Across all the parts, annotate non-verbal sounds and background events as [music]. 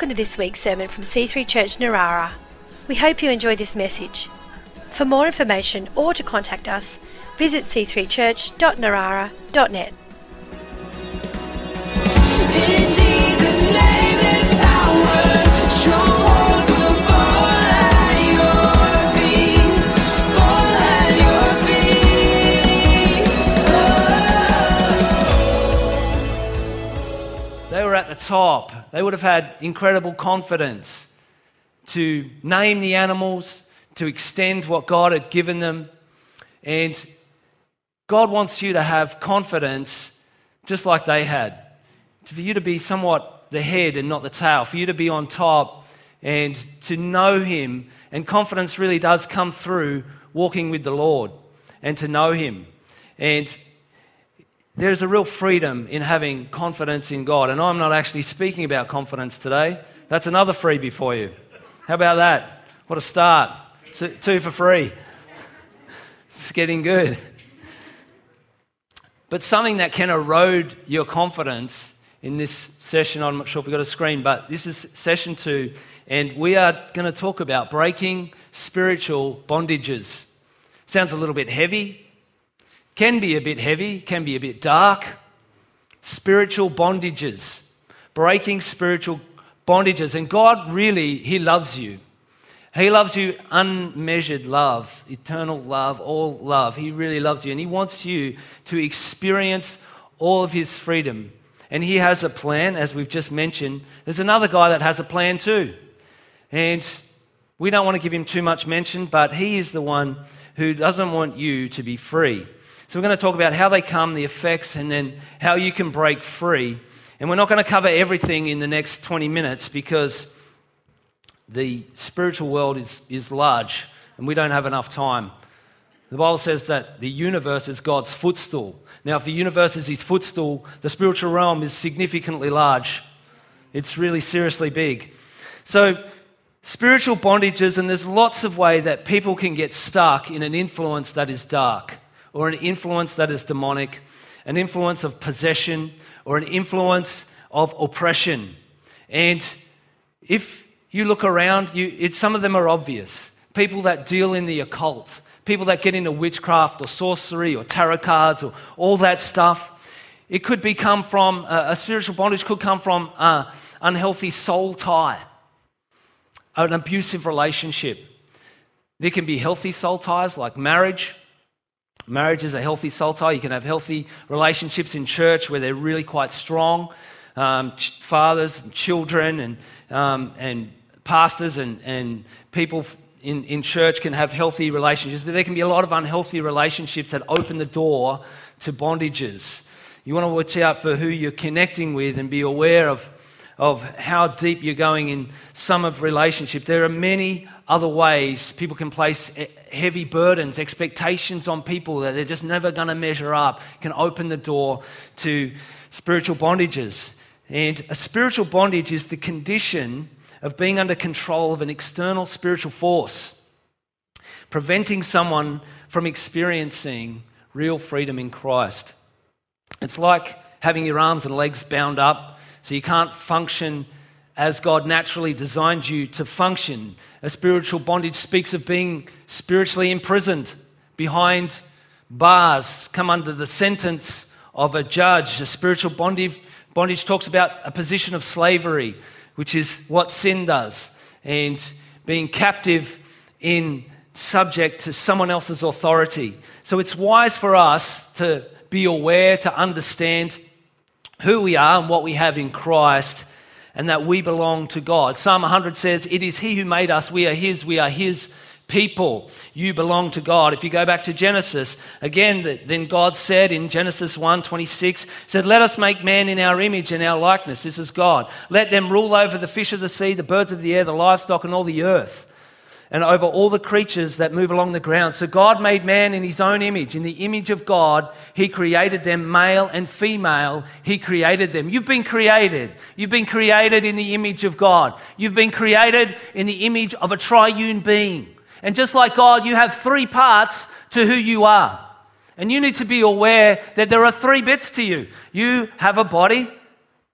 Welcome to this week's sermon from C3 Church Narara. We hope you enjoy this message. For more information or to contact us, visit c3church.narara.net. In Jesus' name there's power. Strongholds will fall at your feet. Fall at your feet. Oh. They were at the top. They would have had incredible confidence to name the animals, to extend what God had given them. And God wants you to have confidence just like they had. For you to be somewhat the head and not the tail, for you to be on top and to know Him. And confidence really does come through walking with the Lord and to know Him. And there's a real freedom in having confidence in God. And I'm not actually speaking about confidence today. That's another freebie for you. How about that? What a start. Two, for free. It's getting good. But something that can erode your confidence in this session, I'm not sure if we've got a screen, but this is session two, and we are going to talk about breaking spiritual bondages. Sounds a little bit heavy, can be a bit heavy, can be a bit dark. Spiritual bondages, breaking spiritual bondages. And God really, He loves you. He loves you unmeasured love, eternal love, all love. He really loves you. And He wants you to experience all of His freedom. And He has a plan, as we've just mentioned. There's another guy that has a plan too. And we don't want to give him too much mention, but He is the one who doesn't want you to be free. So we're going to talk about how they come, the effects, and then how you can break free. And we're not going to cover everything in the next 20 minutes because the spiritual world is, is large and we don't have enough time. The Bible says that the universe is God's footstool. Now, if the universe is his footstool, the spiritual realm is significantly large. It's really seriously big. So, spiritual bondages, and there's lots of way that people can get stuck in an influence that is dark or an influence that is demonic, an influence of possession, or an influence of oppression. And if you look around, you, it, some of them are obvious. People that deal in the occult, people that get into witchcraft or sorcery or tarot cards or all that stuff. It could be come from uh, a spiritual bondage, could come from uh, unhealthy soul tie, an abusive relationship. There can be healthy soul ties like marriage, Marriage is a healthy soul tie. You can have healthy relationships in church where they're really quite strong. Um, ch- fathers, and children, and, um, and pastors and, and people in, in church can have healthy relationships, but there can be a lot of unhealthy relationships that open the door to bondages. You want to watch out for who you're connecting with and be aware of, of how deep you're going in some of relationship. There are many other ways people can place heavy burdens, expectations on people that they're just never going to measure up, can open the door to spiritual bondages. And a spiritual bondage is the condition of being under control of an external spiritual force, preventing someone from experiencing real freedom in Christ. It's like having your arms and legs bound up so you can't function as God naturally designed you to function. A spiritual bondage speaks of being spiritually imprisoned behind bars, come under the sentence of a judge. A spiritual bondage, bondage talks about a position of slavery, which is what sin does, and being captive in subject to someone else's authority. So it's wise for us to be aware, to understand who we are and what we have in Christ, and that we belong to God. Psalm 100 says, It is He who made us, we are His, we are His people. You belong to God. If you go back to Genesis, again, then God said in Genesis 1 26, said, Let us make man in our image and our likeness. This is God. Let them rule over the fish of the sea, the birds of the air, the livestock, and all the earth and over all the creatures that move along the ground. So God made man in his own image. In the image of God, he created them male and female. He created them. You've been created. You've been created in the image of God. You've been created in the image of a triune being. And just like God, you have three parts to who you are. And you need to be aware that there are three bits to you. You have a body,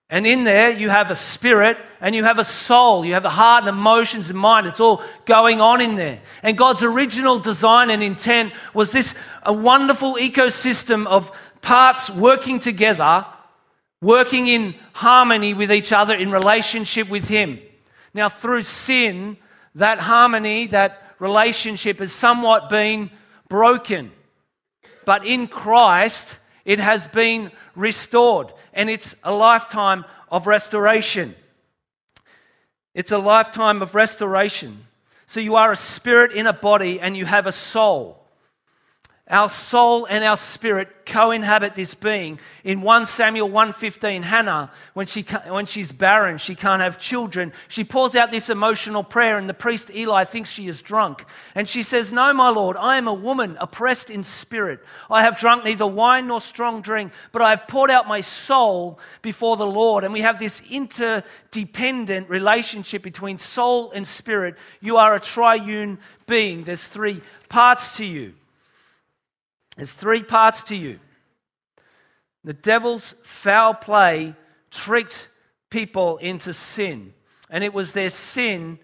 And in there, you have a spirit and you have a soul. You have a heart and emotions and mind. It's all going on in there. And God's original design and intent was this a wonderful ecosystem of parts working together, working in harmony with each other in relationship with Him. Now, through sin, that harmony, that relationship has somewhat been broken. But in Christ, it has been restored, and it's a lifetime of restoration. It's a lifetime of restoration. So you are a spirit in a body, and you have a soul. Our soul and our spirit co-inhabit this being. In 1 Samuel 1:15, Hannah, when, she, when she's barren, she can't have children, she pours out this emotional prayer, and the priest Eli thinks she is drunk. And she says, No, my Lord, I am a woman oppressed in spirit. I have drunk neither wine nor strong drink, but I have poured out my soul before the Lord. And we have this interdependent relationship between soul and spirit. You are a triune being, there's three parts to you. There's three parts to you. The devil's foul play tricked people into sin. And it was their sin,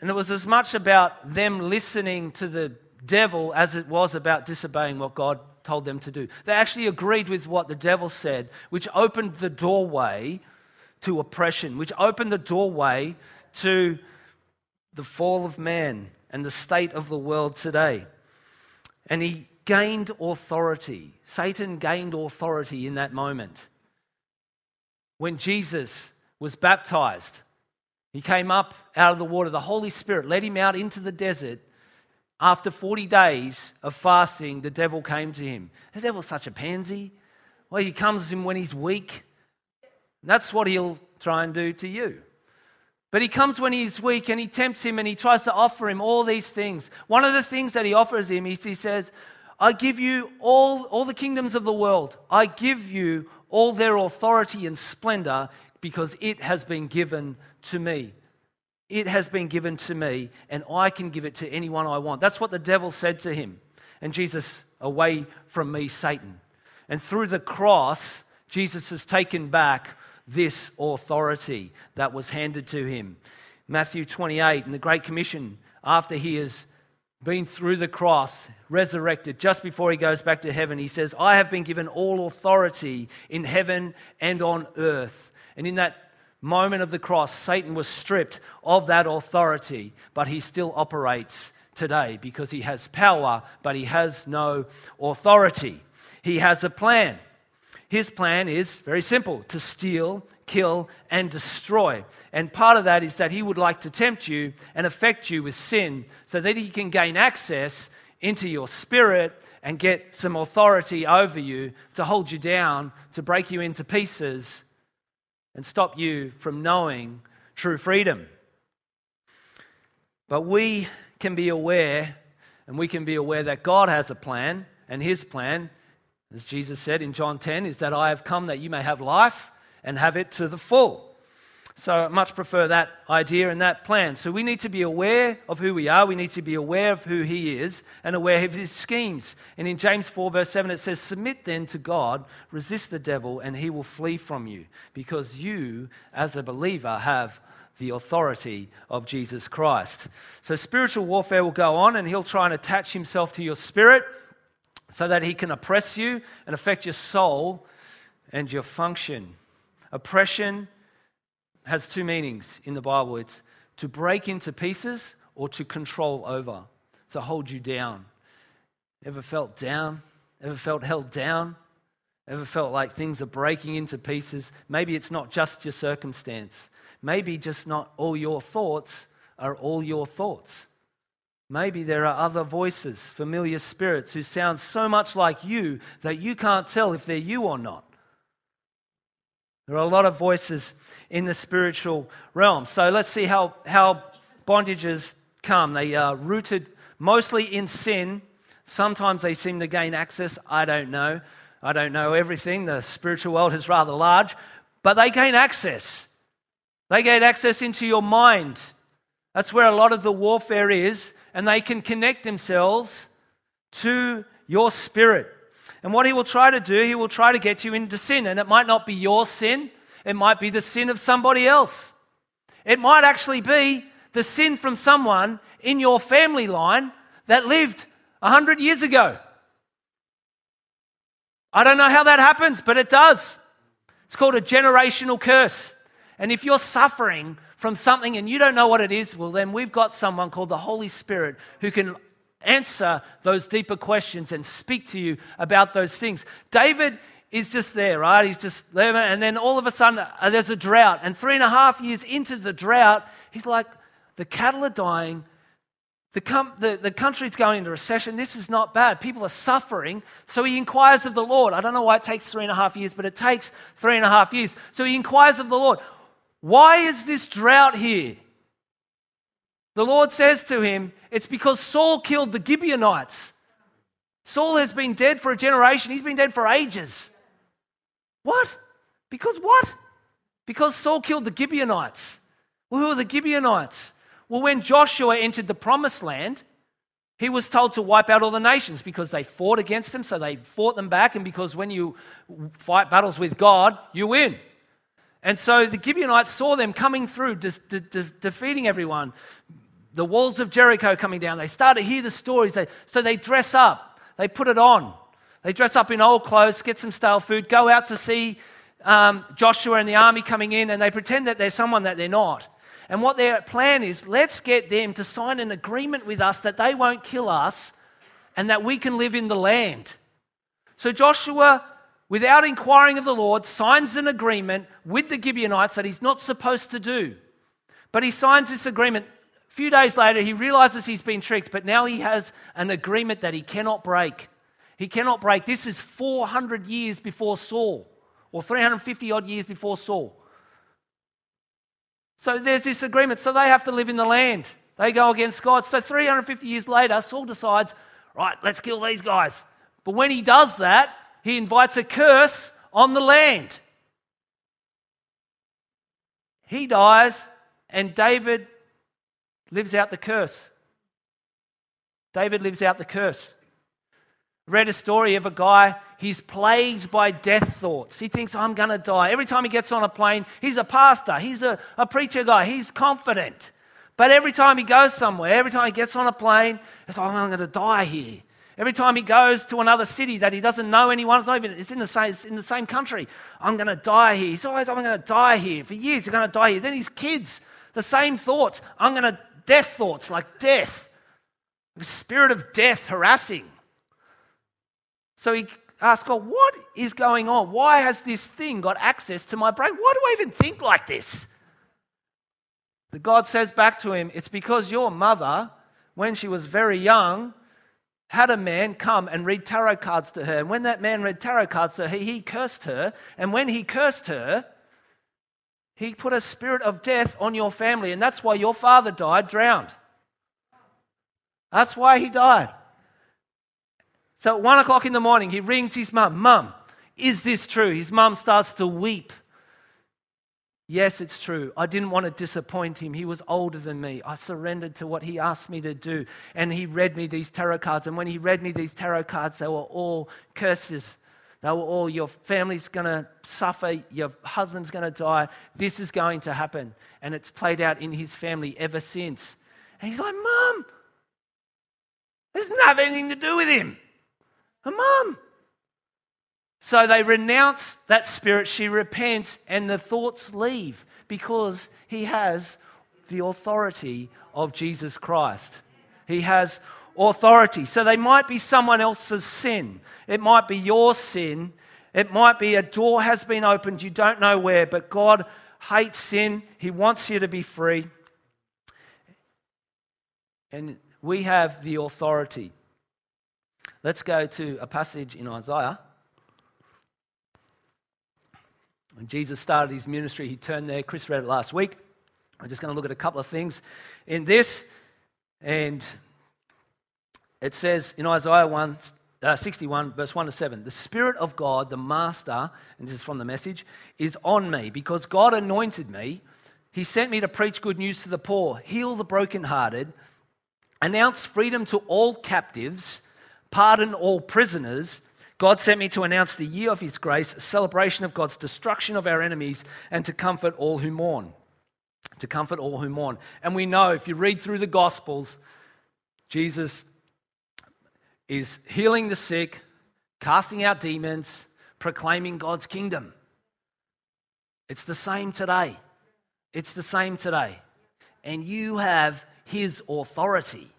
and it was as much about them listening to the devil as it was about disobeying what God told them to do. They actually agreed with what the devil said, which opened the doorway to oppression, which opened the doorway to the fall of man and the state of the world today. And he gained authority. Satan gained authority in that moment. When Jesus was baptized, he came up out of the water. The Holy Spirit led him out into the desert. After 40 days of fasting, the devil came to him. The devil's such a pansy. Well, he comes to him when he's weak. That's what he'll try and do to you. But he comes when he's weak and he tempts him and he tries to offer him all these things. One of the things that he offers him is he says, I give you all, all the kingdoms of the world. I give you all their authority and splendor because it has been given to me. It has been given to me, and I can give it to anyone I want. That's what the devil said to him. And Jesus, away from me, Satan. And through the cross, Jesus has taken back this authority that was handed to him. Matthew 28, in the Great Commission, after he has been through the cross, resurrected, just before he goes back to heaven, he says, I have been given all authority in heaven and on earth. And in that moment of the cross, Satan was stripped of that authority, but he still operates today because he has power, but he has no authority. He has a plan. His plan is very simple to steal, kill, and destroy. And part of that is that he would like to tempt you and affect you with sin so that he can gain access into your spirit and get some authority over you to hold you down, to break you into pieces, and stop you from knowing true freedom. But we can be aware, and we can be aware that God has a plan, and his plan, as Jesus said in John 10, is that I have come that you may have life and have it to the full. So I much prefer that idea and that plan. So we need to be aware of who we are. We need to be aware of who He is and aware of His schemes. And in James 4, verse 7, it says, Submit then to God, resist the devil, and he will flee from you, because you, as a believer, have the authority of Jesus Christ. So spiritual warfare will go on, and He'll try and attach Himself to your spirit so that He can oppress you and affect your soul and your function. Oppression has two meanings in the Bible it's to break into pieces or to control over, to hold you down. Ever felt down? Ever felt held down? Ever felt like things are breaking into pieces? Maybe it's not just your circumstance. Maybe just not all your thoughts are all your thoughts. Maybe there are other voices, familiar spirits who sound so much like you that you can't tell if they're you or not. There are a lot of voices in the spiritual realm. So let's see how, how bondages come. They are rooted mostly in sin. Sometimes they seem to gain access. I don't know. I don't know everything. The spiritual world is rather large, but they gain access. They gain access into your mind. That's where a lot of the warfare is, and they can connect themselves to your spirit. And what he will try to do, he will try to get you into sin. And it might not be your sin, It might be the sin of somebody else. It might actually be the sin from someone in your family line that lived 100 years ago. I don't know how that happens, but it does. It's called a generational curse. And if you're suffering from something and you don't know what it is, well, then we've got someone called the Holy Spirit who can answer those deeper questions and speak to you about those things. David is just there, right? He's just there. and then all of a sudden uh, there's a drought. And three and a half years into the drought, he's like, the cattle are dying. The, com- the, the country's going into recession. This is not bad. People are suffering. So he inquires of the Lord. I don't know why it takes three and a half years, but it takes three and a half years. So he inquires of the Lord, Why is this drought here? The Lord says to him, It's because Saul killed the Gibeonites. Saul has been dead for a generation, he's been dead for ages. What? Because what? Because Saul killed the Gibeonites. Well, who are the Gibeonites? Well, when Joshua entered the promised land, he was told to wipe out all the nations because they fought against them, so they fought them back, and because when you fight battles with God, you win. And so the Gibeonites saw them coming through, de- de- de- defeating everyone. The walls of Jericho coming down. They start to hear the stories. They, so they dress up, they put it on. They dress up in old clothes, get some stale food, go out to see um, Joshua and the army coming in, and they pretend that they're someone that they're not. And what their plan is let's get them to sign an agreement with us that they won't kill us and that we can live in the land. So Joshua, without inquiring of the Lord, signs an agreement with the Gibeonites that he's not supposed to do. But he signs this agreement. A few days later, he realizes he's been tricked, but now he has an agreement that he cannot break. He cannot break. This is 400 years before Saul, or 350 odd years before Saul. So there's this agreement. So they have to live in the land. They go against God. So 350 years later, Saul decides, right, let's kill these guys. But when he does that, he invites a curse on the land. He dies, and David lives out the curse. David lives out the curse. Read a story of a guy, he's plagued by death thoughts. He thinks, I'm going to die. Every time he gets on a plane, he's a pastor, he's a, a preacher guy, he's confident. But every time he goes somewhere, every time he gets on a plane, it's like, I'm going to die here. Every time he goes to another city that he doesn't know anyone, it's not even, it's in the same, in the same country. I'm going to die here. He's always, oh, I'm going to die here. For years, he's going to die here. Then his kids, the same thoughts. I'm going to, death thoughts, like death. The spirit of death harassing. So he asks God, What is going on? Why has this thing got access to my brain? Why do I even think like this? The God says back to him, It's because your mother, when she was very young, had a man come and read tarot cards to her. And when that man read tarot cards to her, he cursed her. And when he cursed her, he put a spirit of death on your family. And that's why your father died drowned. That's why he died. So at one o'clock in the morning, he rings his mum. Mum, is this true? His mum starts to weep. Yes, it's true. I didn't want to disappoint him. He was older than me. I surrendered to what he asked me to do. And he read me these tarot cards. And when he read me these tarot cards, they were all curses. They were all, your family's going to suffer, your husband's going to die, this is going to happen. And it's played out in his family ever since. And he's like, Mom, this doesn't have anything to do with him. Her mum. So they renounce that spirit. She repents, and the thoughts leave because he has the authority of Jesus Christ. He has authority. So they might be someone else's sin. It might be your sin. It might be a door has been opened, you don't know where, but God hates sin. He wants you to be free. And we have the authority. Let's go to a passage in Isaiah. When Jesus started his ministry, he turned there. Chris read it last week. I'm just going to look at a couple of things in this. And it says in Isaiah 1, uh, 61, verse 1 to 7 The Spirit of God, the Master, and this is from the message, is on me because God anointed me. He sent me to preach good news to the poor, heal the brokenhearted, announce freedom to all captives, pardon all prisoners, God sent me to announce the year of his grace, a celebration of God's destruction of our enemies, and to comfort all who mourn. To comfort all who mourn. And we know if you read through the Gospels, Jesus is healing the sick, casting out demons, proclaiming God's kingdom. It's the same today. It's the same today. And you have his authority.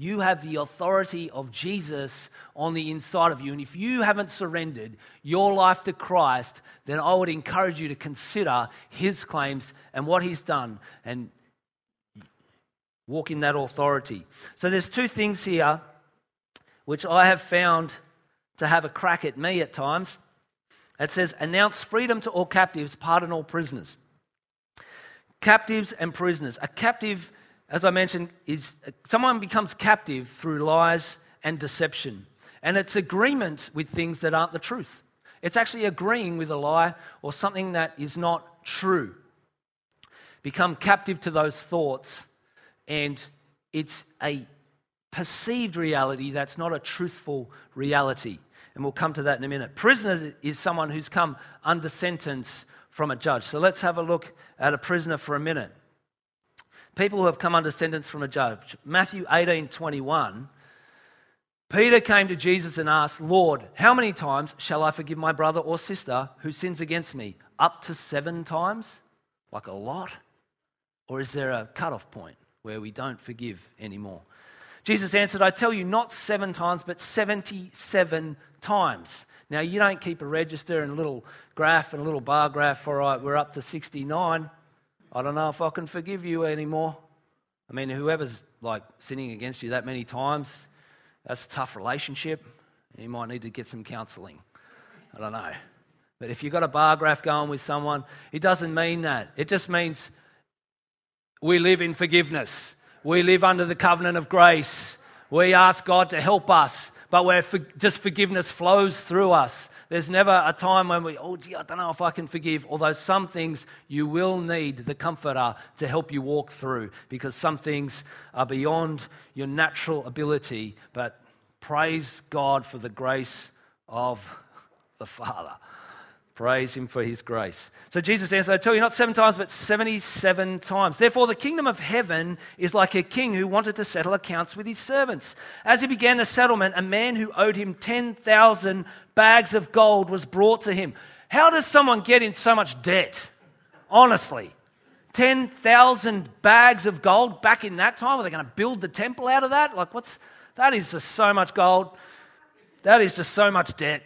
You have the authority of Jesus on the inside of you. And if you haven't surrendered your life to Christ, then I would encourage you to consider his claims and what he's done and walk in that authority. So there's two things here which I have found to have a crack at me at times. It says, announce freedom to all captives, pardon all prisoners. Captives and prisoners. A captive, as I mentioned, is someone becomes captive through lies and deception. And it's agreement with things that aren't the truth. It's actually agreeing with a lie or something that is not true. Become captive to those thoughts, and it's a perceived reality that's not a truthful reality. And we'll come to that in a minute. Prisoner is someone who's come under sentence from a judge. So let's have a look at a prisoner for a minute. People who have come under sentence from a judge. Matthew 18 21. Peter came to Jesus and asked, Lord, how many times shall I forgive my brother or sister who sins against me? Up to seven times? Like a lot? Or is there a cutoff point where we don't forgive anymore? Jesus answered, I tell you, not seven times, but 77 times. Now, you don't keep a register and a little graph and a little bar graph. All right, we're up to 69. I don't know if I can forgive you anymore. I mean, whoever's like sinning against you that many times, that's a tough relationship. You might need to get some counseling. I don't know. But if you've got a bar graph going with someone, it doesn't mean that. It just means we live in forgiveness. We live under the covenant of grace. We ask God to help us, but where for, just forgiveness flows through us. There's never a time when we, oh, gee, I don't know if I can forgive. Although some things you will need the comforter to help you walk through because some things are beyond your natural ability. But praise God for the grace of the Father. Praise him for his grace. So Jesus answered, I tell you, not seven times, but 77 times. Therefore, the kingdom of heaven is like a king who wanted to settle accounts with his servants. As he began the settlement, a man who owed him 10,000 bags of gold was brought to him. How does someone get in so much debt? Honestly. 10,000 bags of gold back in that time? Are they going to build the temple out of that? Like, what's that? Is just so much gold. That is just so much debt.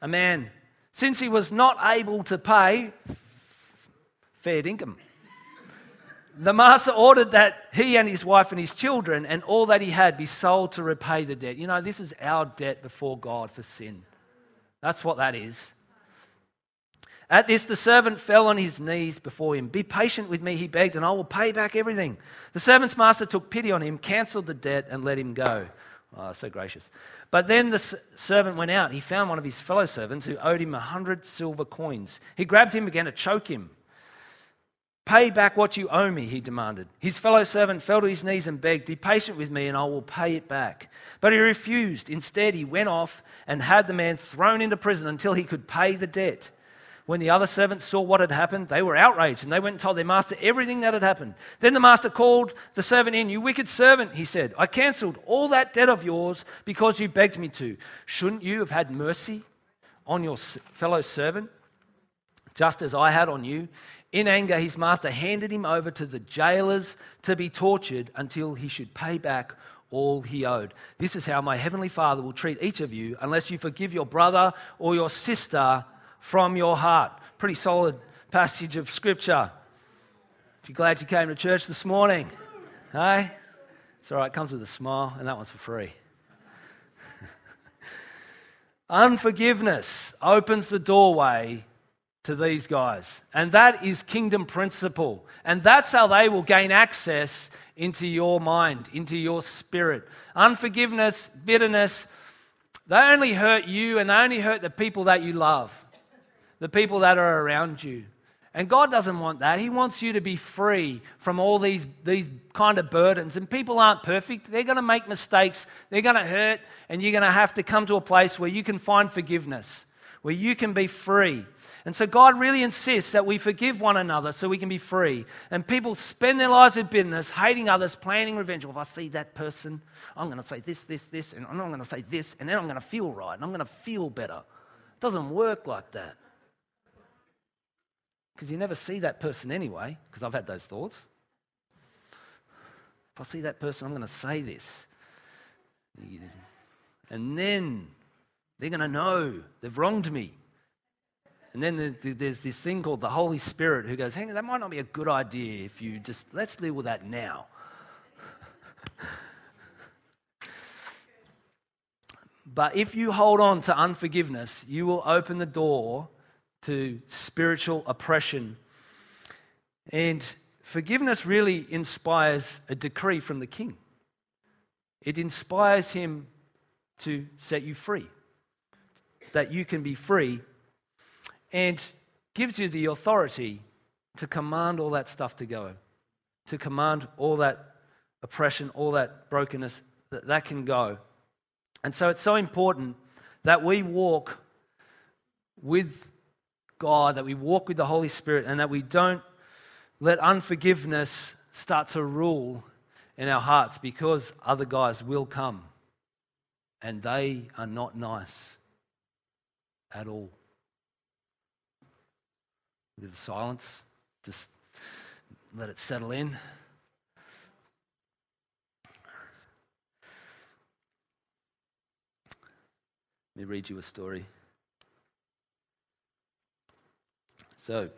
A man since he was not able to pay fair income. The master ordered that he and his wife and his children and all that he had be sold to repay the debt. You know, this is our debt before God for sin. That's what that is. At this, the servant fell on his knees before him. Be patient with me, he begged, and I will pay back everything. The servant's master took pity on him, cancelled the debt, and let him go. Oh, so gracious. But then the servant went out. He found one of his fellow servants who owed him a hundred silver coins. He grabbed him, began to choke him. Pay back what you owe me, he demanded. His fellow servant fell to his knees and begged, Be patient with me and I will pay it back. But he refused. Instead, he went off and had the man thrown into prison until he could pay the debt. When the other servants saw what had happened, they were outraged and they went and told their master everything that had happened. Then the master called the servant in. You wicked servant, he said, I cancelled all that debt of yours because you begged me to. Shouldn't you have had mercy on your fellow servant, just as I had on you? In anger, his master handed him over to the jailers to be tortured until he should pay back all he owed. This is how my heavenly Father will treat each of you unless you forgive your brother or your sister from your heart. Pretty solid passage of scripture. You glad you came to church this morning? Hey? It's all right, comes with a smile, and that one's for free. [laughs] Unforgiveness opens the doorway to these guys. And that is kingdom principle. And that's how they will gain access into your mind, into your spirit. Unforgiveness, bitterness, they only hurt you and they only hurt the people that you love, the people that are around you. And God doesn't want that. He wants you to be free from all these, these kind of burdens. And people aren't perfect. They're going to make mistakes. They're going to hurt. And you're going to have to come to a place where you can find forgiveness, where you can be free. And so God really insists that we forgive one another so we can be free. And people spend their lives with bitterness, hating others, planning revenge. Well, if I see that person, I'm going to say this, this, this, and I'm going to say this, and then I'm going to feel right, and I'm going to feel better. It doesn't work like that. Because you never see that person anyway, because I've had those thoughts. If I see that person, I'm going to say this. And then they're going to know they've wronged me. And then the- the- there's this thing called the Holy Spirit who goes, hang on, that might not be a good idea if you just, let's deal with that now. [laughs] but if you hold on to unforgiveness, you will open the door to spiritual oppression. And forgiveness really inspires a decree from the king, it inspires him to set you free, that you can be free, and gives you the authority to command all that stuff to go, to command all that oppression, all that brokenness, that, that can go. And so it's so important that we walk with God, that we walk with the Holy Spirit, and that we don't let unforgiveness start to rule in our hearts because other guys will come and they are not nice at all. A bit of silence, just let it settle in. Let me read you a story. So,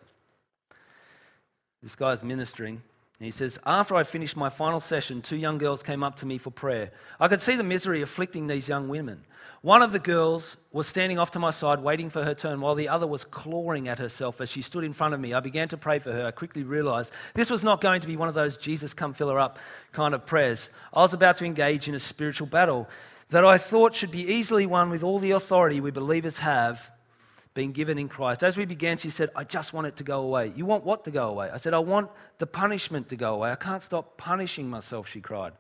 this guy's ministering. He says, After I finished my final session, two young girls came up to me for prayer. I could see the misery afflicting these young women. One of the girls was standing off to my side, waiting for her turn, while the other was clawing at herself as she stood in front of me. I began to pray for her. I quickly realized this was not going to be one of those Jesus come fill her up kind of prayers. I was about to engage in a spiritual battle that I thought should be easily won with all the authority we believers have been given in Christ. As we began, she said, I just want it to go away. You want what to go away? I said, I want the punishment to go away. I can't stop punishing myself, she cried.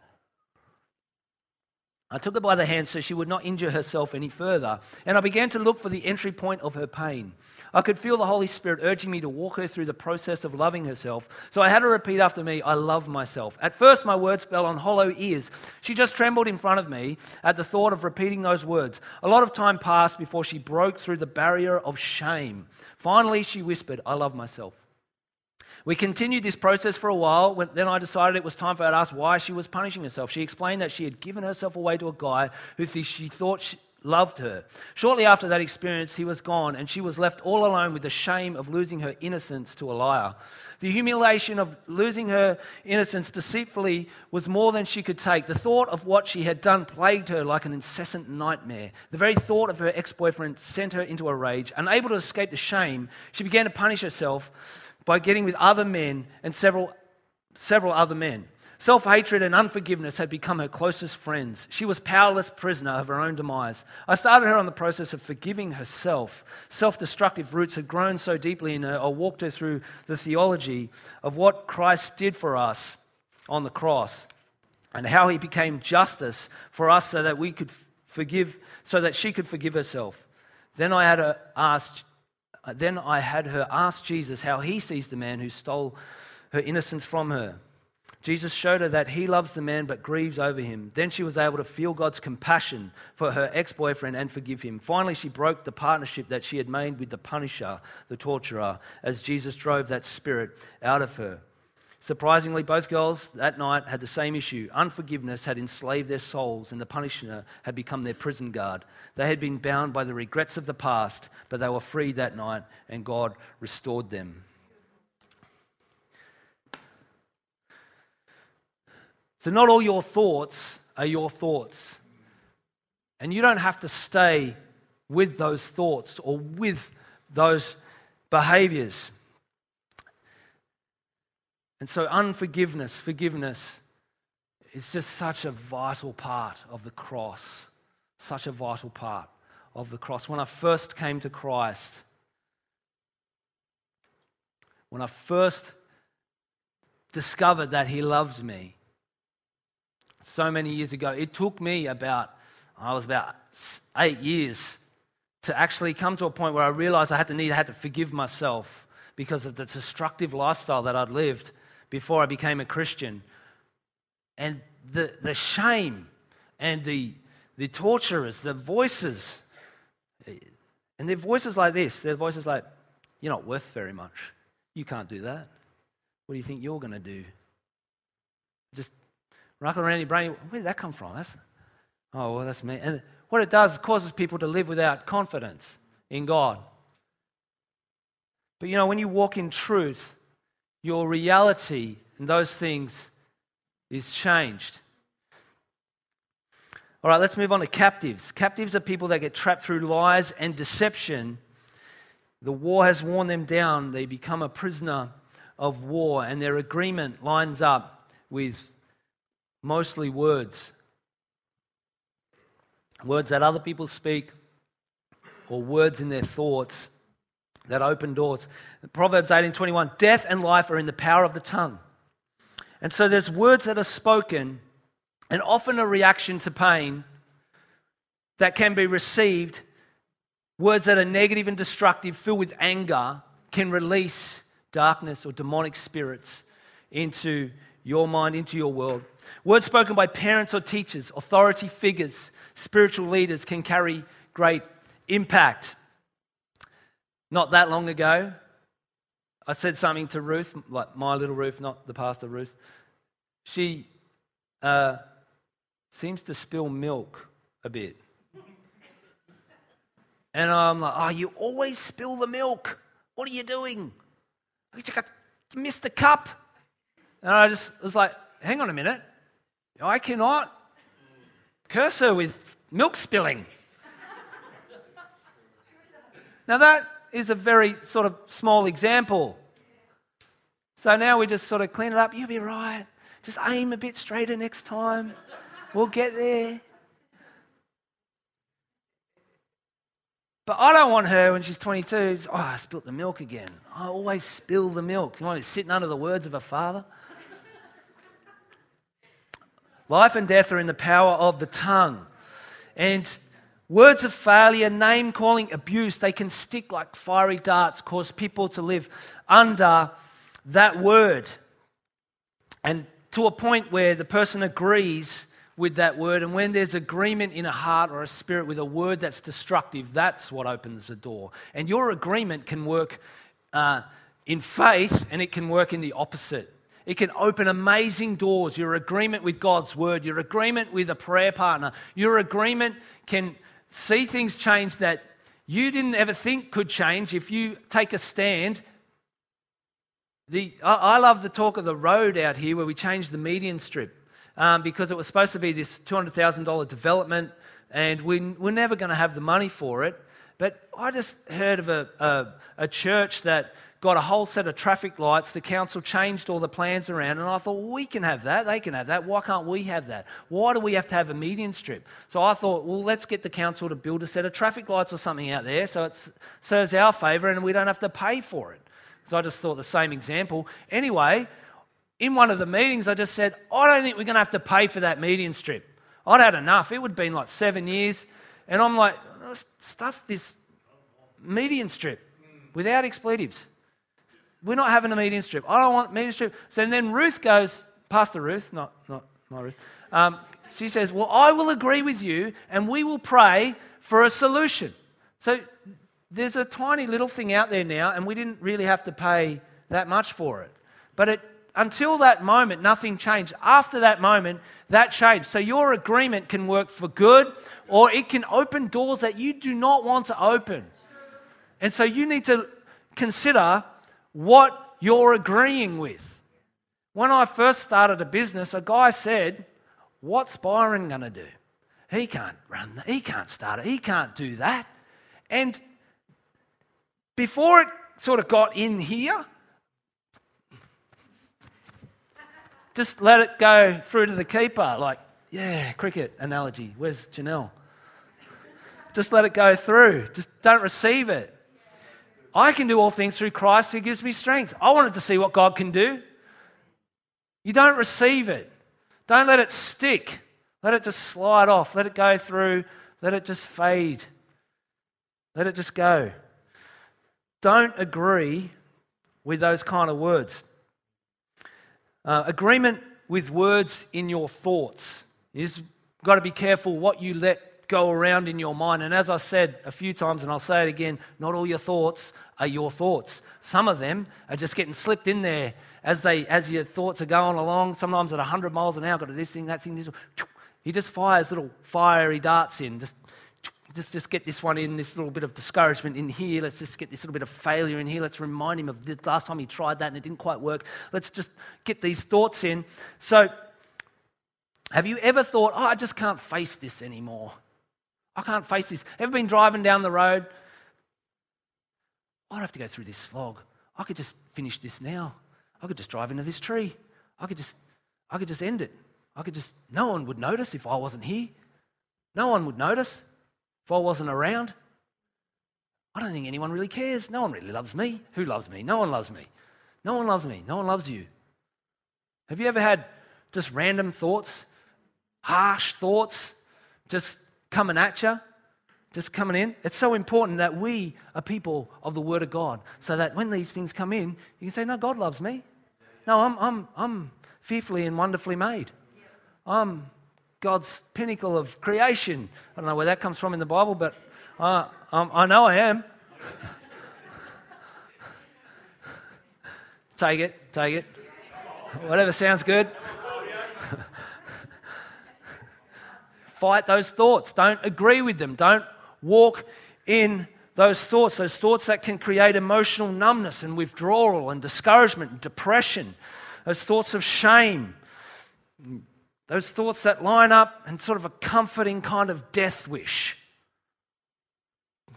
I took her by the hand so she would not injure herself any further, and I began to look for the entry point of her pain. I could feel the Holy Spirit urging me to walk her through the process of loving herself, so I had her repeat after me, I love myself. At first, my words fell on hollow ears. She just trembled in front of me at the thought of repeating those words. A lot of time passed before she broke through the barrier of shame. Finally, she whispered, I love myself. We continued this process for a while. When, then I decided it was time for her to ask why she was punishing herself. She explained that she had given herself away to a guy who she thought she loved her. Shortly after that experience, he was gone, and she was left all alone with the shame of losing her innocence to a liar. The humiliation of losing her innocence deceitfully was more than she could take. The thought of what she had done plagued her like an incessant nightmare. The very thought of her ex boyfriend sent her into a rage. Unable to escape the shame, she began to punish herself by getting with other men and several, several other men. Self hatred and unforgiveness had become her closest friends. She was powerless prisoner of her own demise. I started her on the process of forgiving herself. Self destructive roots had grown so deeply in her, I walked her through the theology of what Christ did for us on the cross and how he became justice for us so that we could forgive, so that she could forgive herself. Then I had asked, Uh, then I had her ask Jesus how he sees the man who stole her innocence from her. Jesus showed her that he loves the man but grieves over him. Then she was able to feel God's compassion for her ex boyfriend and forgive him. Finally, she broke the partnership that she had made with the punisher, the torturer, as Jesus drove that spirit out of her. Surprisingly, both girls that night had the same issue. Unforgiveness had enslaved their souls, and the punisher had become their prison guard. They had been bound by the regrets of the past, but they were freed that night, and God restored them. So, not all your thoughts are your thoughts. And you don't have to stay with those thoughts or with those behaviors. And so, unforgiveness, forgiveness, is just such a vital part of the cross. Such a vital part of the cross. When I first came to Christ, when I first discovered that He loved me so many years ago. It took me about, I was about eight years to actually come to a point where I realized I had to need, I had to forgive myself because of the destructive lifestyle that I'd lived before I became a Christian. And the, the shame and the, the torturers, the voices, and they're voices like this. They're voices like, You're not worth very much. You can't do that. What do you think you're going to do? Just rattling around your brain. Where did that come from? That's, oh, well, that's me. And what it does, it causes people to live without confidence in God. But you know, when you walk in truth, your reality and those things is changed. All right, let's move on to captives. Captives are people that get trapped through lies and deception. The war has worn them down. They become a prisoner of war, and their agreement lines up with mostly words. Words that other people speak, or words in their thoughts that open doors. Proverbs 18:21, death and life are in the power of the tongue. And so there's words that are spoken and often a reaction to pain that can be received. Words that are negative and destructive, filled with anger, can release darkness or demonic spirits into your mind, into your world. Words spoken by parents or teachers, authority figures, spiritual leaders can carry great impact. Not that long ago, I said something to Ruth, like my little Ruth, not the pastor Ruth. She uh, seems to spill milk a bit. And I'm like, oh, you always spill the milk. What are you doing? You missed the cup. And I just was like, hang on a minute. I cannot curse her with milk spilling. now, that is a very sort of small example. So now we just sort of clean it up. You'll be right. Just aim a bit straighter next time. We'll get there. But I don't want her when she's 22. Oh, I spilt the milk again. I always spill the milk. You want to sitting under the words of a father? Life and death are in the power of the tongue. And words of failure, name calling, abuse, they can stick like fiery darts, cause people to live under that word. And to a point where the person agrees with that word. And when there's agreement in a heart or a spirit with a word that's destructive, that's what opens the door. And your agreement can work uh, in faith and it can work in the opposite. It can open amazing doors. Your agreement with God's word, your agreement with a prayer partner, your agreement can see things change that you didn't ever think could change if you take a stand the, I, I love the talk of the road out here where we changed the median strip um, because it was supposed to be this $200,000 development and we, we're never going to have the money for it. But I just heard of a, a, a church that got a whole set of traffic lights. The council changed all the plans around, and I thought, well, we can have that. They can have that. Why can't we have that? Why do we have to have a median strip? So I thought, well, let's get the council to build a set of traffic lights or something out there so it serves our favour and we don't have to pay for it. So I just thought the same example. Anyway, in one of the meetings, I just said, I don't think we're going to have to pay for that median strip. I'd had enough. It would have been like seven years. And I'm like, stuff this median strip without expletives. We're not having a median strip. I don't want median strip. So then Ruth goes, Pastor Ruth, not, not my Ruth, um, she says, Well, I will agree with you and we will pray for a solution. So there's a tiny little thing out there now, and we didn't really have to pay that much for it. But it, until that moment, nothing changed. After that moment, that changed. So your agreement can work for good, or it can open doors that you do not want to open. And so you need to consider what you're agreeing with. When I first started a business, a guy said, What's Byron going to do? He can't run, he can't start it, he can't do that. And before it sort of got in here, just let it go through to the keeper. Like, yeah, cricket analogy. Where's Janelle? Just let it go through. Just don't receive it. I can do all things through Christ who gives me strength. I wanted to see what God can do. You don't receive it. Don't let it stick. Let it just slide off. Let it go through. Let it just fade. Let it just go. Don't agree with those kind of words. Uh, agreement with words in your thoughts. You've got to be careful what you let go around in your mind. And as I said a few times, and I'll say it again, not all your thoughts are your thoughts. Some of them are just getting slipped in there as they as your thoughts are going along. Sometimes at 100 miles an hour, got to this thing, that thing, this. He just fires little fiery darts in. Just just, just get this one in, this little bit of discouragement in here. Let's just get this little bit of failure in here. Let's remind him of the last time he tried that and it didn't quite work. Let's just get these thoughts in. So, have you ever thought, oh, I just can't face this anymore? I can't face this. Ever been driving down the road? I don't have to go through this slog. I could just finish this now. I could just drive into this tree. I could just, I could just end it. I could just, no one would notice if I wasn't here. No one would notice if I wasn't around. I don't think anyone really cares. No one really loves me. Who loves me? No one loves me. No one loves me. No one loves you. Have you ever had just random thoughts, harsh thoughts, just coming at you, just coming in? It's so important that we are people of the Word of God so that when these things come in, you can say, No, God loves me. No, I'm, I'm, I'm fearfully and wonderfully made. I'm God's pinnacle of creation. I don't know where that comes from in the Bible, but uh, um, I know I am. [laughs] take it, take it. Whatever sounds good. [laughs] Fight those thoughts. Don't agree with them. Don't walk in those thoughts, those thoughts that can create emotional numbness and withdrawal and discouragement and depression, those thoughts of shame, those thoughts that line up and sort of a comforting kind of death wish.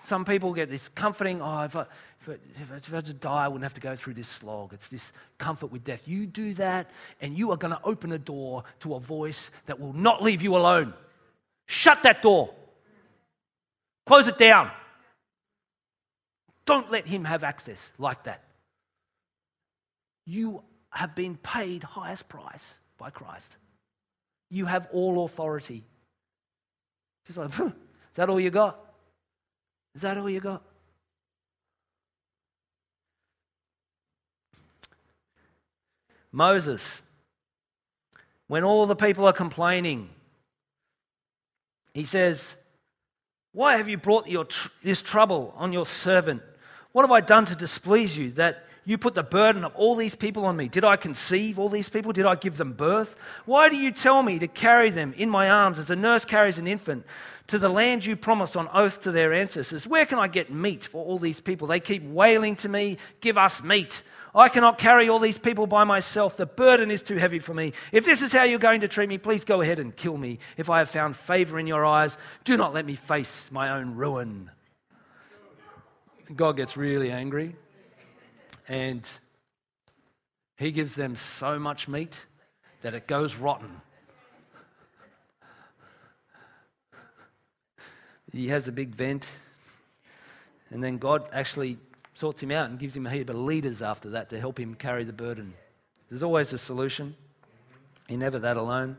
Some people get this comforting, oh, if I, if I, if I, to die, I wouldn't have to go through this slog. It's this comfort with death. You do that, and you are going to open a door to a voice that will not leave you alone. Shut that door. Close it down. Don't let him have access like that. You have been paid highest price by Christ. You have all authority. Just like, "Huh, is that all you got? Is that all you got? Moses, when all the people are complaining, he says, Why have you brought tr- this trouble on your servant? What have I done to displease you that you put the burden of all these people on me? Did I conceive all these people? Did I give them birth? Why do you tell me to carry them in my arms as a nurse carries an infant to the land you promised on oath to their ancestors? Where can I get meat for all these people? They keep wailing to me, Give us meat. I cannot carry all these people by myself. The burden is too heavy for me. If this is how you're going to treat me, please go ahead and kill me. If I have found favor in your eyes, do not let me face my own ruin. God gets really angry and he gives them so much meat that it goes rotten. He has a big vent, and then God actually sorts him out and gives him a heap of leaders after that to help him carry the burden. There's always a solution. You're never that alone.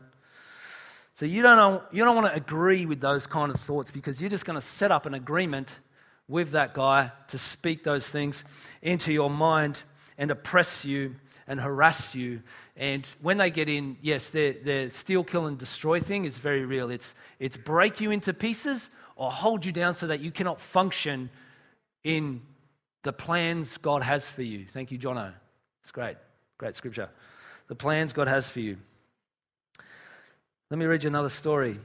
So you don't, know, you don't want to agree with those kind of thoughts because you're just going to set up an agreement with that guy to speak those things into your mind and oppress you and harass you. And when they get in, yes, their, their steal, kill, and destroy thing is very real. It's, it's break you into pieces or hold you down so that you cannot function in the plans God has for you. Thank you, Jono. It's great. Great scripture. The plans God has for you. Let me read you another story.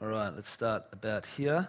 All right, let's start about here.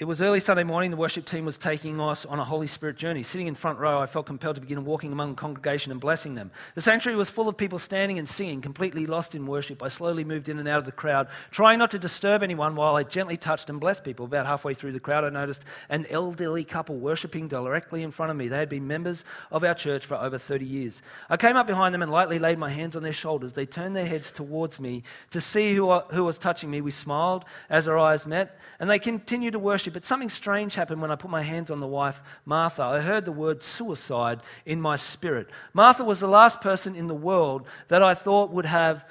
It was early Sunday morning. The worship team was taking us on a Holy Spirit journey. Sitting in front row, I felt compelled to begin walking among the congregation and blessing them. The sanctuary was full of people standing and singing, completely lost in worship. I slowly moved in and out of the crowd, trying not to disturb anyone while I gently touched and blessed people. About halfway through the crowd, I noticed an elderly couple worshiping directly in front of me. They had been members of our church for over 30 years. I came up behind them and lightly laid my hands on their shoulders. They turned their heads towards me to see who, who was touching me. We smiled as our eyes met, and they continued to worship. But something strange happened when I put my hands on the wife, Martha. I heard the word suicide in my spirit. Martha was the last person in the world that I thought would have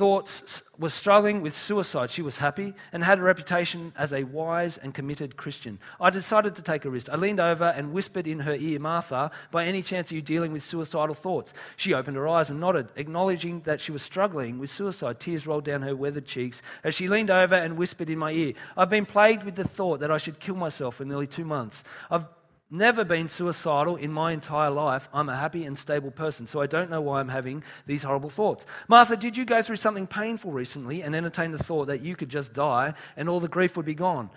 thoughts was struggling with suicide. She was happy and had a reputation as a wise and committed Christian. I decided to take a risk. I leaned over and whispered in her ear, Martha, by any chance are you dealing with suicidal thoughts? She opened her eyes and nodded, acknowledging that she was struggling with suicide. Tears rolled down her weathered cheeks as she leaned over and whispered in my ear, I've been plagued with the thought that I should kill myself for nearly two months. I've never been suicidal in my entire life. I'm a happy and stable person, so I don't know why I'm having these horrible thoughts. Martha, did you go through something painful recently and entertain the thought that you could just die and all the grief would be gone?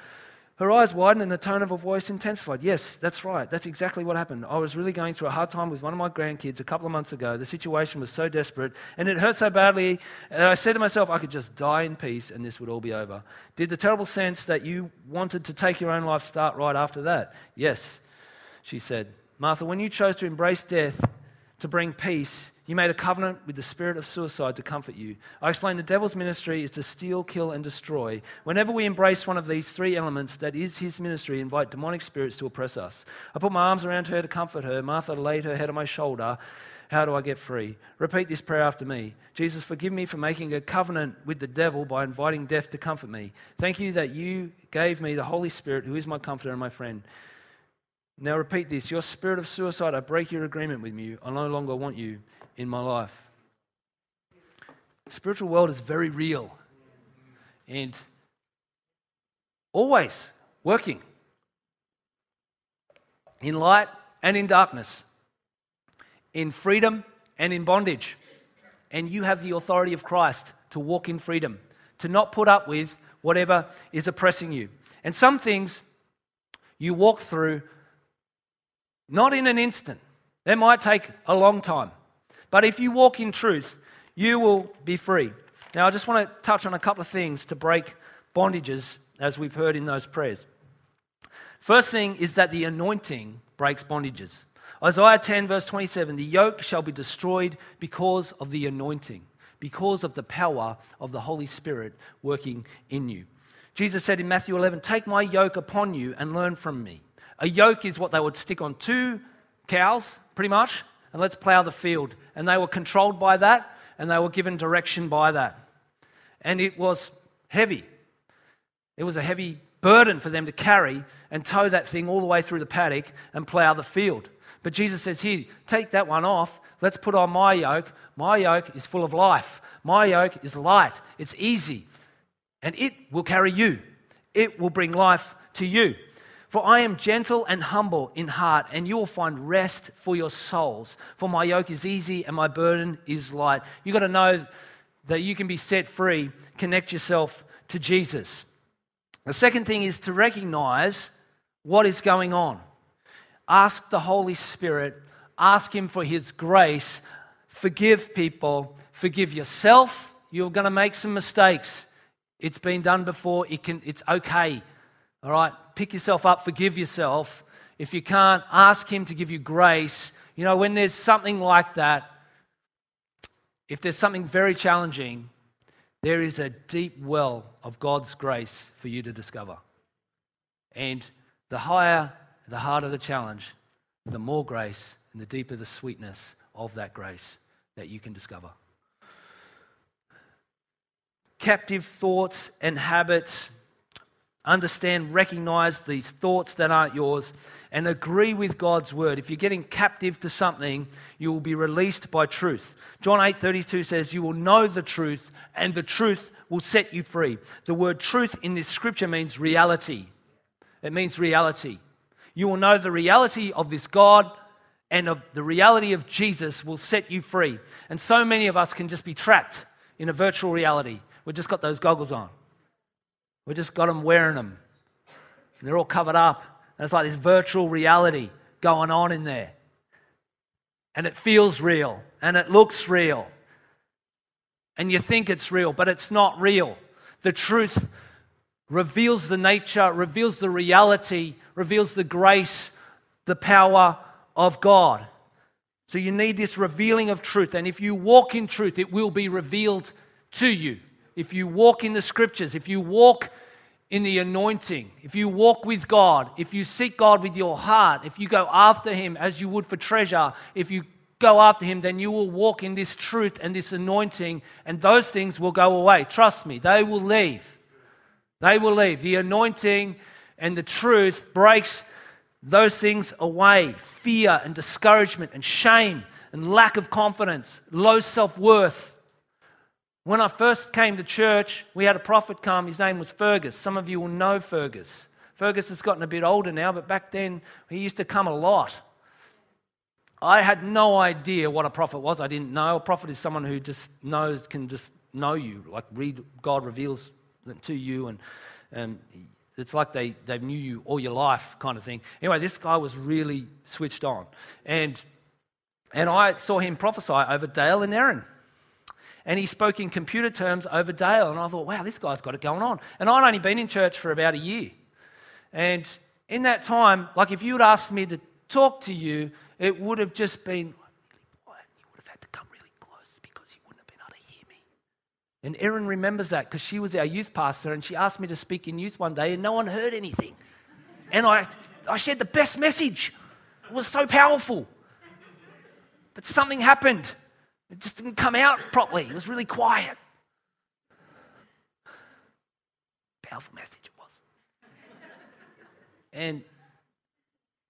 Her eyes widened and the tone of her voice intensified. Yes, that's right. That's exactly what happened. I was really going through a hard time with one of my grandkids a couple of months ago. The situation was so desperate and it hurt so badly that I said to myself, I could just die in peace and this would all be over. Did the terrible sense that you wanted to take your own life start right after that? Yes she said. Martha, when you chose to embrace death to bring peace, you made a covenant with the spirit of suicide to comfort you. I explained the devil's ministry is to steal, kill, and destroy. Whenever we embrace one of these three elements, that is his ministry, invite demonic spirits to oppress us. I put my arms around her to comfort her. Martha laid her head on my shoulder. How do I get free? Repeat this prayer after me. Jesus, forgive me for making a covenant with the devil by inviting death to comfort me. Thank you that you gave me the Holy Spirit, who is my comforter and my friend. Now repeat this Your spirit of suicide, I break your agreement with you. I no longer want you in my life. The spiritual world is very real and always working in light and in darkness, in freedom and in bondage. And you have the authority of Christ to walk in freedom, to not put up with whatever is oppressing you. And some things you walk through not in an instant. That might take a long time. But if you walk in truth, you will be free. Now, I just want to touch on a couple of things to break bondages, as we've heard in those prayers. First thing is that the anointing breaks bondages. Isaiah 10, verse 27 the yoke shall be destroyed because of the anointing, because of the power of the Holy Spirit working in you. Jesus said in Matthew 11, Take my yoke upon you and learn from me. A yoke is what they would stick on two cows, pretty much, and let's plow the field. And they were controlled by that, and they were given direction by that. And it was heavy. It was a heavy burden for them to carry and tow that thing all the way through the paddock and plow the field. But Jesus says, Here, take that one off. Let's put on my yoke. My yoke is full of life. My yoke is light. It's easy. And it will carry you, it will bring life to you. For I am gentle and humble in heart, and you will find rest for your souls. For my yoke is easy and my burden is light. You've got to know that you can be set free. Connect yourself to Jesus. The second thing is to recognize what is going on. Ask the Holy Spirit, ask Him for His grace, forgive people, forgive yourself. You're going to make some mistakes. It's been done before, it can, it's okay. All right? Pick yourself up, forgive yourself. If you can't, ask Him to give you grace. You know, when there's something like that, if there's something very challenging, there is a deep well of God's grace for you to discover. And the higher, the harder the challenge, the more grace and the deeper the sweetness of that grace that you can discover. Captive thoughts and habits. Understand, recognize these thoughts that aren't yours, and agree with God's word. If you're getting captive to something, you will be released by truth. John 8:32 says, "You will know the truth, and the truth will set you free." The word truth in this scripture means reality. It means reality. You will know the reality of this God and of the reality of Jesus will set you free. And so many of us can just be trapped in a virtual reality. We've just got those goggles on. We just got them wearing them. And they're all covered up. And it's like this virtual reality going on in there. And it feels real and it looks real. And you think it's real, but it's not real. The truth reveals the nature, reveals the reality, reveals the grace, the power of God. So you need this revealing of truth. And if you walk in truth, it will be revealed to you. If you walk in the scriptures, if you walk in the anointing, if you walk with God, if you seek God with your heart, if you go after Him as you would for treasure, if you go after Him, then you will walk in this truth and this anointing, and those things will go away. Trust me, they will leave. They will leave. The anointing and the truth breaks those things away fear and discouragement and shame and lack of confidence, low self worth. When I first came to church, we had a prophet come. His name was Fergus. Some of you will know Fergus. Fergus has gotten a bit older now, but back then he used to come a lot. I had no idea what a prophet was. I didn't know. A prophet is someone who just knows, can just know you, like read, God reveals them to you, and um, it's like they, they knew you all your life kind of thing. Anyway, this guy was really switched on. And, and I saw him prophesy over Dale and Erin. And he spoke in computer terms over Dale. And I thought, wow, this guy's got it going on. And I'd only been in church for about a year. And in that time, like if you'd asked me to talk to you, it would have just been really quiet. You would have had to come really close because you wouldn't have been able to hear me. And Erin remembers that because she was our youth pastor and she asked me to speak in youth one day and no one heard anything. And I, I shared the best message. It was so powerful. But something happened. It just didn't come out properly. It was really quiet. Powerful message it was. And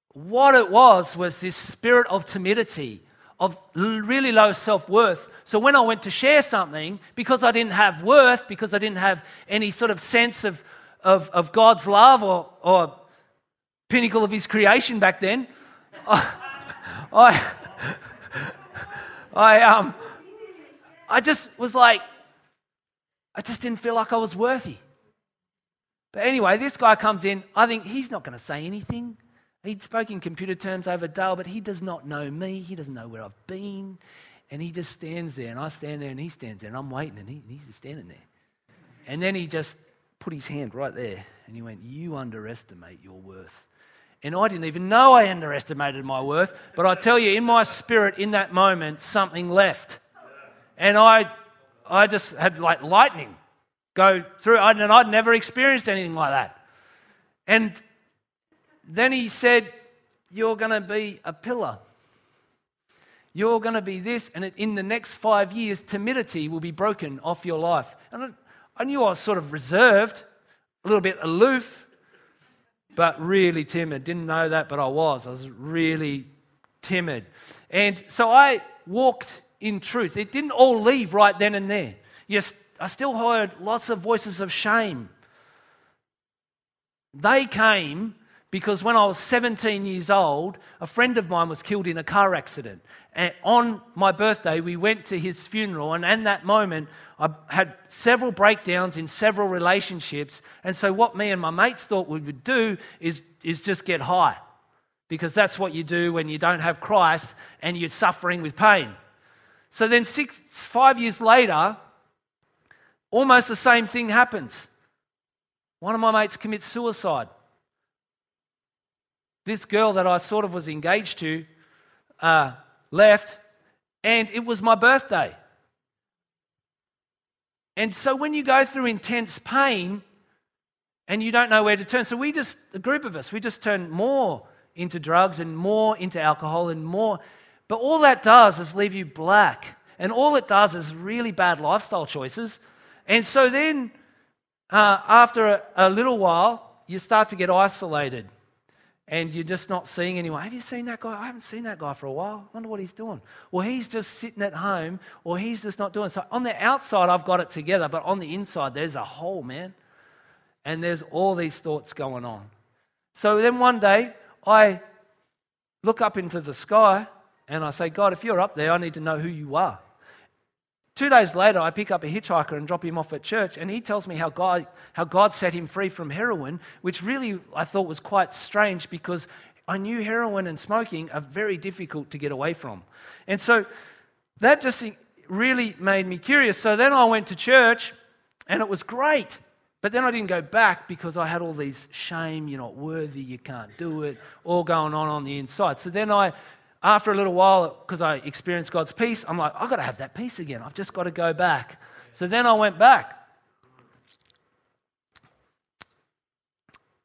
what it was was this spirit of timidity, of really low self worth. So when I went to share something, because I didn't have worth, because I didn't have any sort of sense of, of, of God's love or, or pinnacle of His creation back then, [laughs] I, I, I, um, I just was like, I just didn't feel like I was worthy. But anyway, this guy comes in. I think he's not going to say anything. He spoke in computer terms over Dale, but he does not know me. He doesn't know where I've been. And he just stands there, and I stand there, and he stands there, and I'm waiting, and he, he's just standing there. And then he just put his hand right there, and he went, You underestimate your worth. And I didn't even know I underestimated my worth, but I tell you, in my spirit, in that moment, something left. And I, I just had like lightning go through, and I'd never experienced anything like that. And then he said, You're going to be a pillar. You're going to be this, and in the next five years, timidity will be broken off your life. And I- I knew I was sort of reserved, a little bit aloof, but really timid. Didn't know that, but I was. I was really timid. And so I walked in truth. It didn't all leave right then and there. Yes, I still heard lots of voices of shame. They came because when I was 17 years old, a friend of mine was killed in a car accident. And on my birthday, we went to his funeral, and in that moment, I had several breakdowns in several relationships. And so, what me and my mates thought we would do is, is just get high, because that's what you do when you don't have Christ and you're suffering with pain. So, then, six, five years later, almost the same thing happens. One of my mates commits suicide this girl that I sort of was engaged to uh, left, and it was my birthday. And so when you go through intense pain and you don't know where to turn, so we just, a group of us, we just turn more into drugs and more into alcohol and more. But all that does is leave you black. And all it does is really bad lifestyle choices. And so then, uh, after a, a little while, you start to get isolated and you're just not seeing anyone. Have you seen that guy? I haven't seen that guy for a while. I wonder what he's doing. Well, he's just sitting at home, or he's just not doing. So on the outside, I've got it together, but on the inside, there's a hole, man. And there's all these thoughts going on. So then one day, I look up into the sky and I say, God, if you're up there, I need to know who you are. Two days later, I pick up a hitchhiker and drop him off at church, and he tells me how God, how God set him free from heroin, which really I thought was quite strange because I knew heroin and smoking are very difficult to get away from. And so that just really made me curious. So then I went to church, and it was great. But then I didn't go back because I had all these shame, you're not worthy, you can't do it, all going on on the inside. So then I, after a little while, because I experienced God's peace, I'm like, I've got to have that peace again. I've just got to go back. So then I went back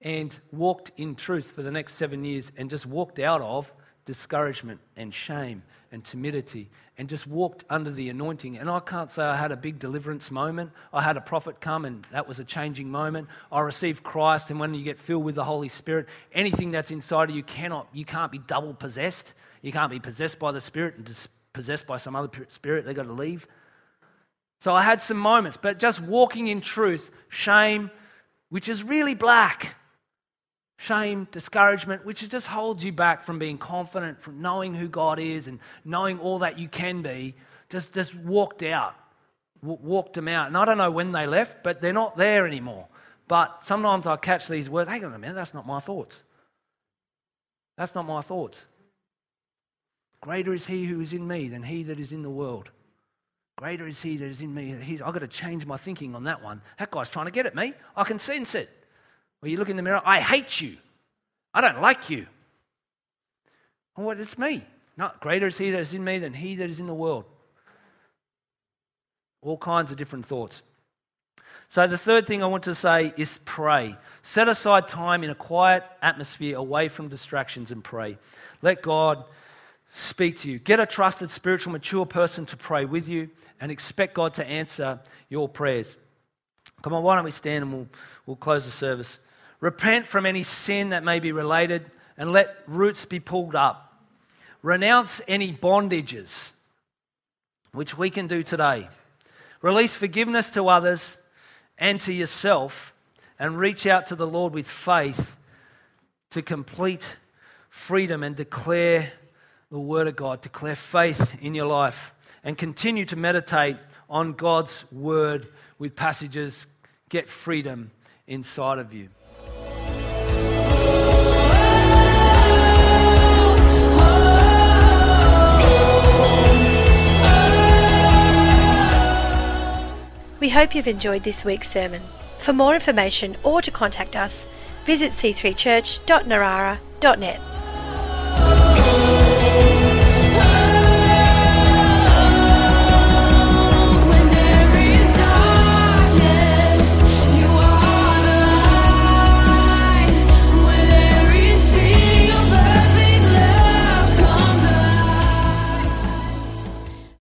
and walked in truth for the next seven years and just walked out of discouragement and shame and timidity and just walked under the anointing. And I can't say I had a big deliverance moment. I had a prophet come and that was a changing moment. I received Christ and when you get filled with the Holy Spirit, anything that's inside of you cannot you can't be double possessed. You can't be possessed by the Spirit and possessed by some other spirit. They've got to leave. So I had some moments, but just walking in truth, shame, which is really black, shame, discouragement, which just holds you back from being confident, from knowing who God is and knowing all that you can be, just, just walked out, w- walked them out. And I don't know when they left, but they're not there anymore. But sometimes I catch these words, hang on a minute, that's not my thoughts. That's not my thoughts. Greater is he who is in me than he that is in the world. Greater is he that is in me. He's, I've got to change my thinking on that one. That guy's trying to get at me. I can sense it. When you look in the mirror, I hate you. I don't like you. Oh, what? It's me. No, greater is he that is in me than he that is in the world. All kinds of different thoughts. So, the third thing I want to say is pray. Set aside time in a quiet atmosphere away from distractions and pray. Let God speak to you. Get a trusted, spiritual, mature person to pray with you and expect God to answer your prayers. Come on, why don't we stand and we'll, we'll close the service. Repent from any sin that may be related and let roots be pulled up. Renounce any bondages, which we can do today. Release forgiveness to others and to yourself and reach out to the Lord with faith to complete freedom and declare the Word of God, declare faith in your life, and continue to meditate on God's Word with passages. Get freedom inside of you. We hope you've enjoyed this week's sermon. For more information or to contact us, visit c3church.narara.net.